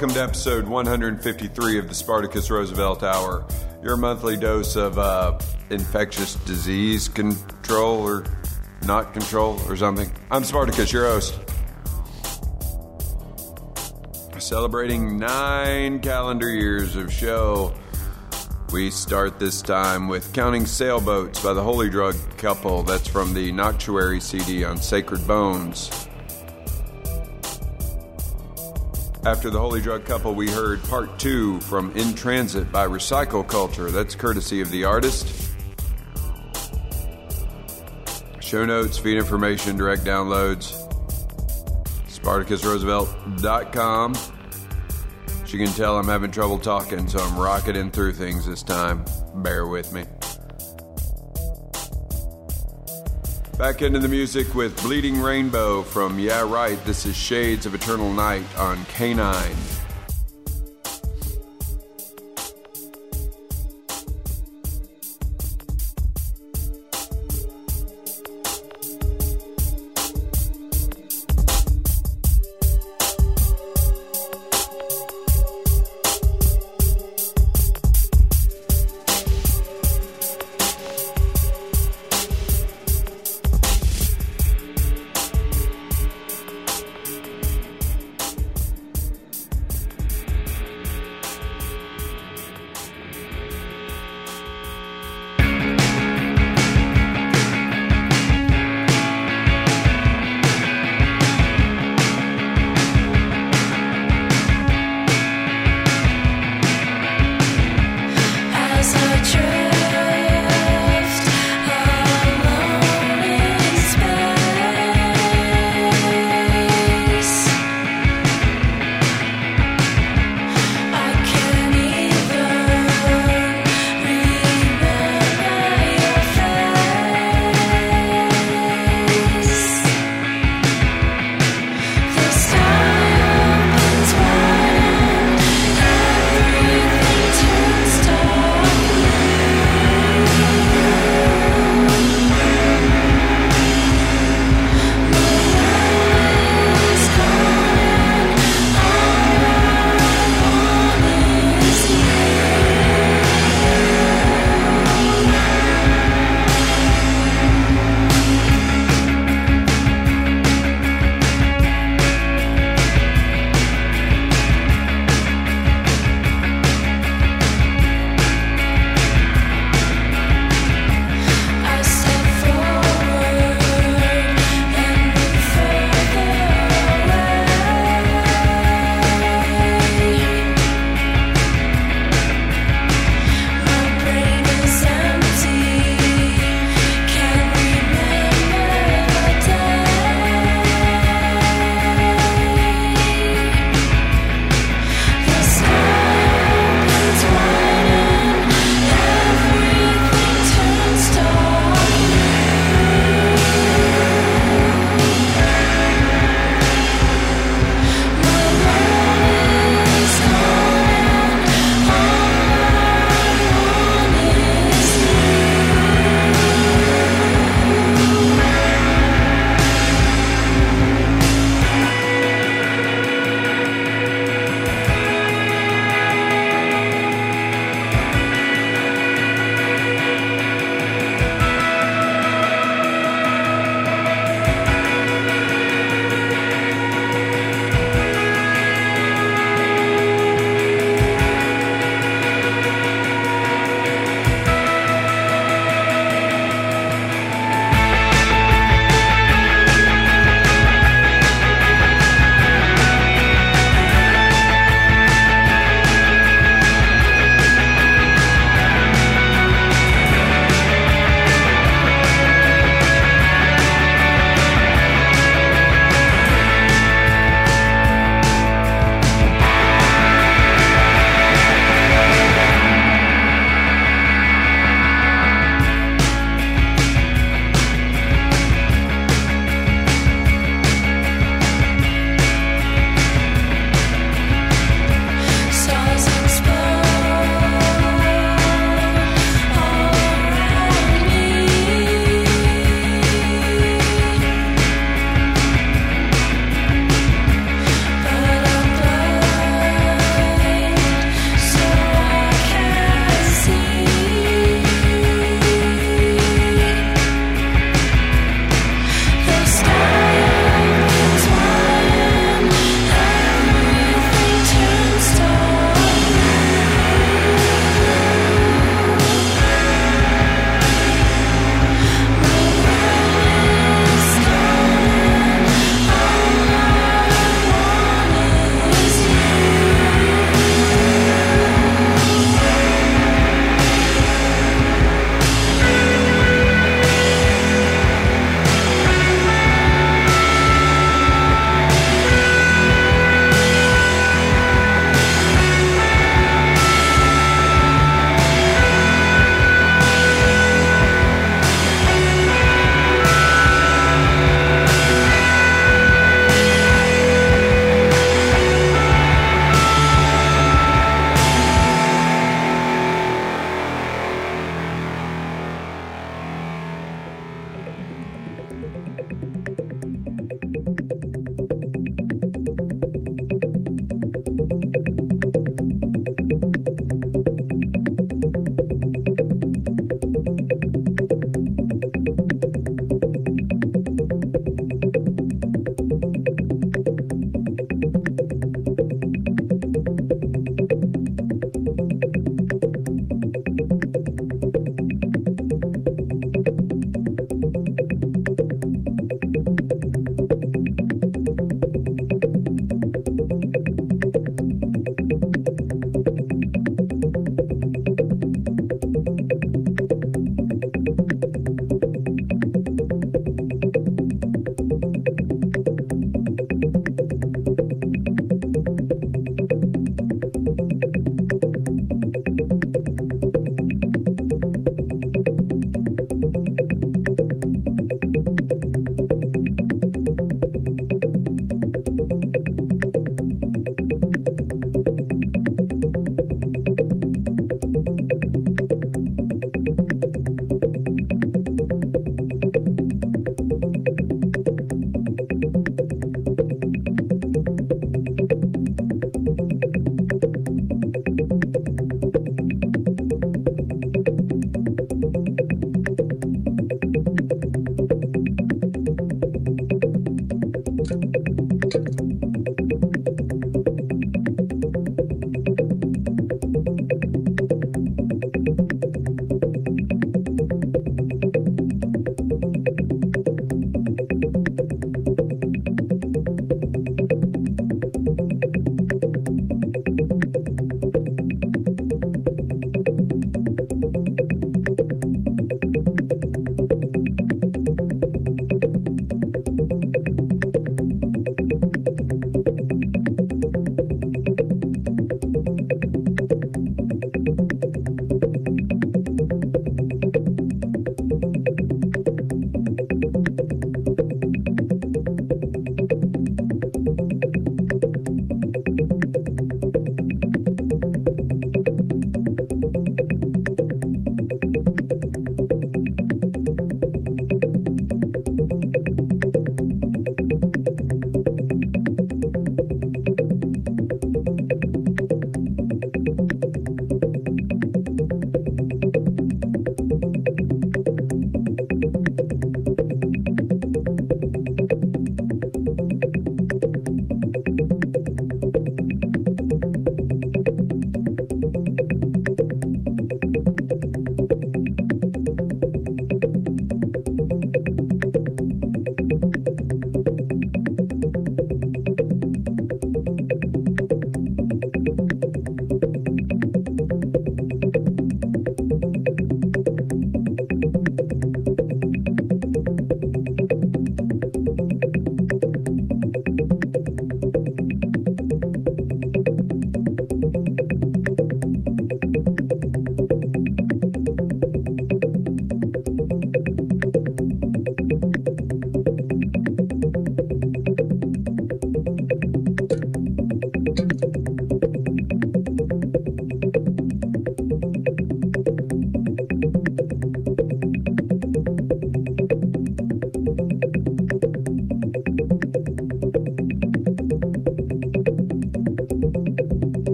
Welcome to episode 153 of the Spartacus Roosevelt Hour, your monthly dose of uh, infectious disease control or not control or something. I'm Spartacus, your host. Celebrating nine calendar years of show. We start this time with Counting Sailboats by the Holydrug Couple. That's from the Noctuary CD on Sacred Bones. After the Holydrug Couple, we heard part two from In Transit by Recycle Culture. That's courtesy of the artist. Show notes, feed information, direct downloads. SpartacusRoosevelt.com. As you can tell, I'm having trouble talking, so I'm rocketing through things this time. Bear with me. Back into the music with Bleeding Rainbow from Yeah Right. This is Shades of Eternal Night on Kanine.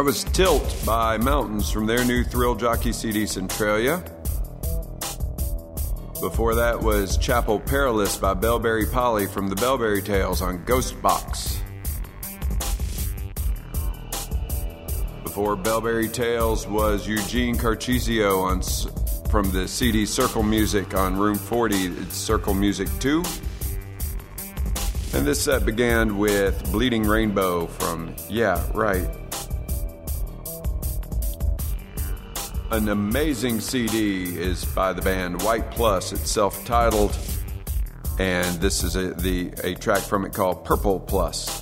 That was Tilt by Mountains from their new Thrill Jockey CD Centralia. Before that was Chapel Perilous by Belbury Poly from the Belbury Tales on Ghost Box. Before Belbury Tales was Eugene Carchesio on from the CD Circle Music on Room 40. It's Circle Music 2. And this set began with Bleeding Rainbow from Yeah, Right. An amazing CD is by the band White Plus. It's self titled, and this is a, the, a track from it called Purple Plus.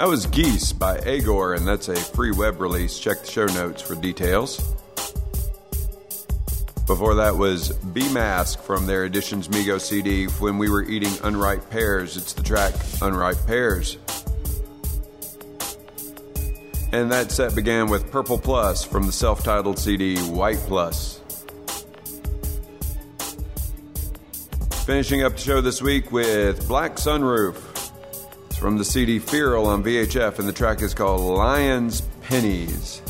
That was Gease by Agor, and that's a free web release. Check the show notes for details. Before that was Bee Mask from their Editions Mego CD, When We Were Eating Unripe Pears. It's the track Unripe Pears. And that set began with Purple Plus from the self titled CD White Plus. Finishing up the show this week with Black Sun Roof. From the CD Feral on VHF, and the track is called Lions Peonies.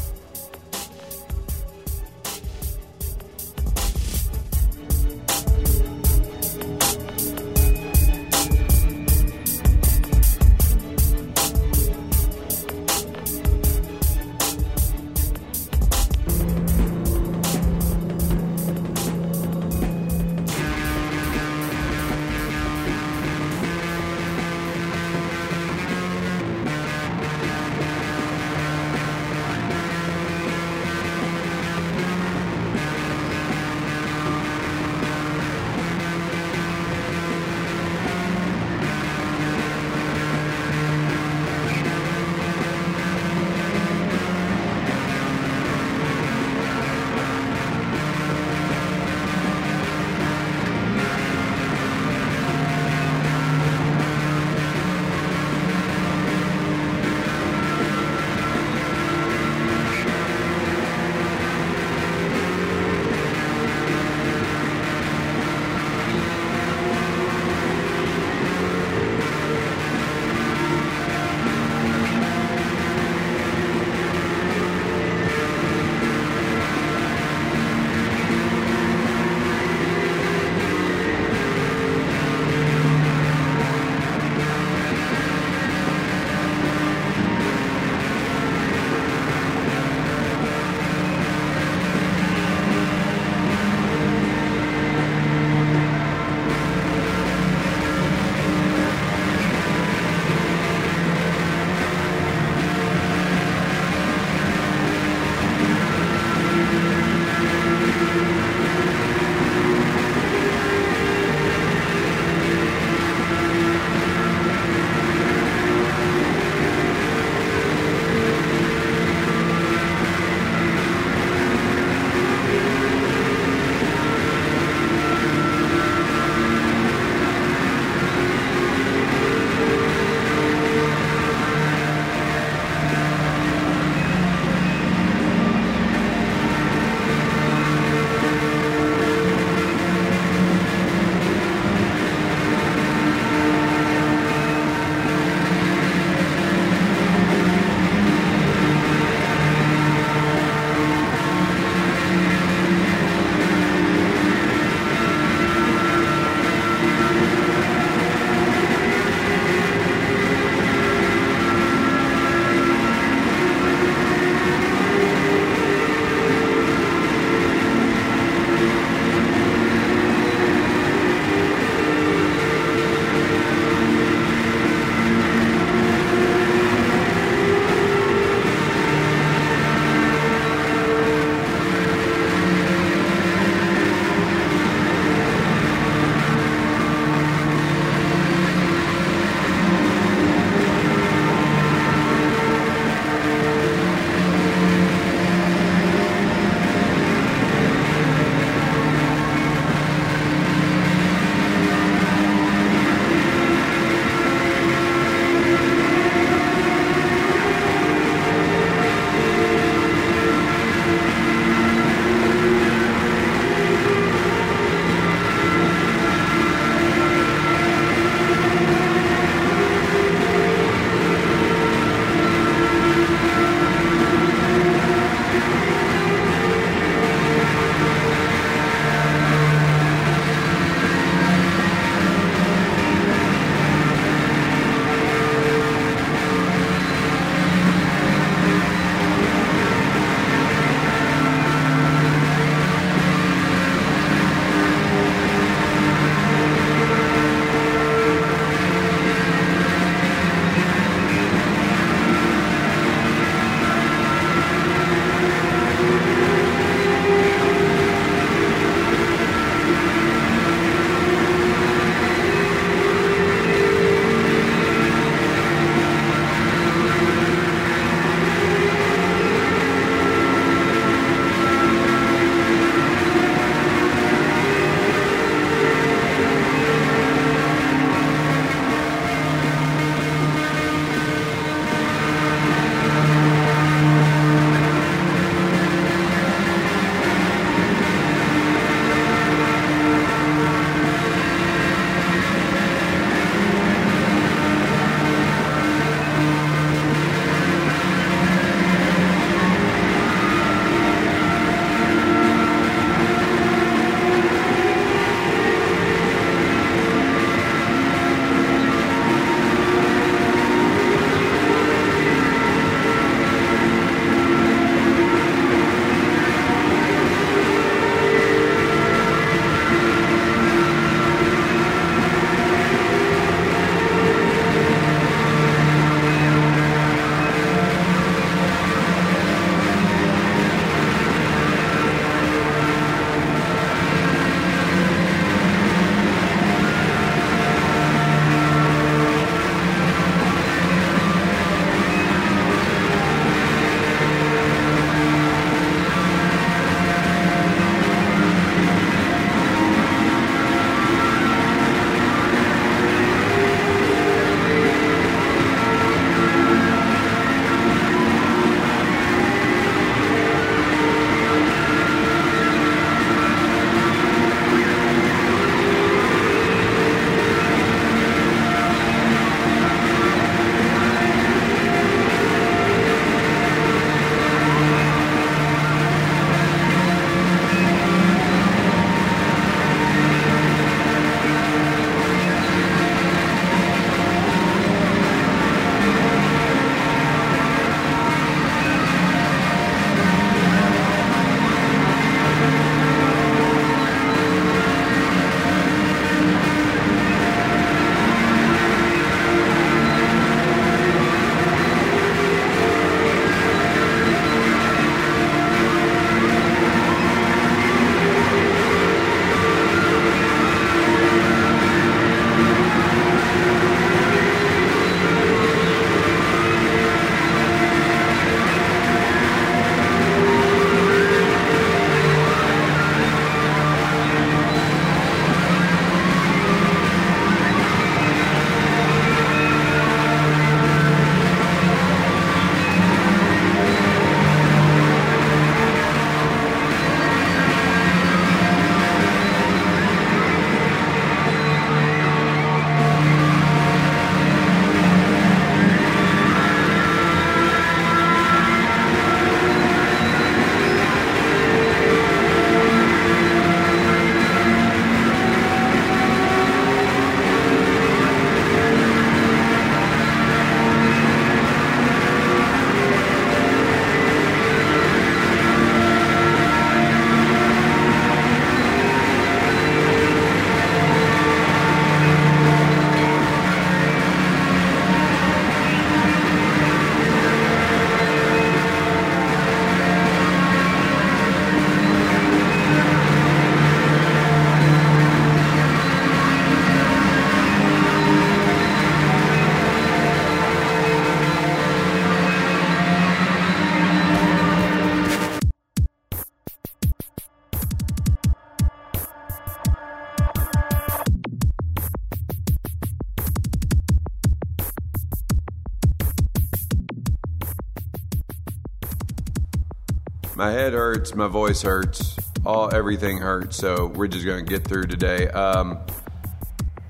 My head hurts, my voice hurts, all everything hurts. So we're just to get through today. Um,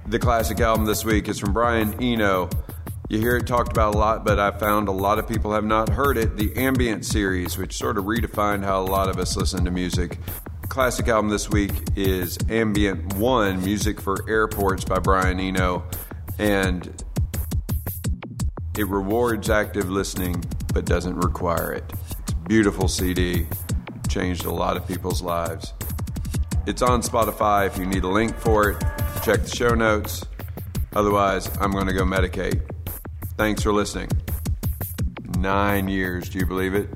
the classic album this week is from Brian Eno. You hear it talked about a lot, but I found a lot of people have not heard it. The Ambient series, which sort of redefined how a lot of us listen to music. Classic album this week is Ambient One Music for Airports by Brian Eno. And it rewards active listening, but doesn't require it. Beautiful CD, changed a lot of people's lives. It's on Spotify if you need a link for it. Check the show notes. Otherwise, I'm going to go medicate. Thanks for listening. Nine years, do you believe it?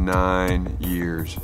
Nine years.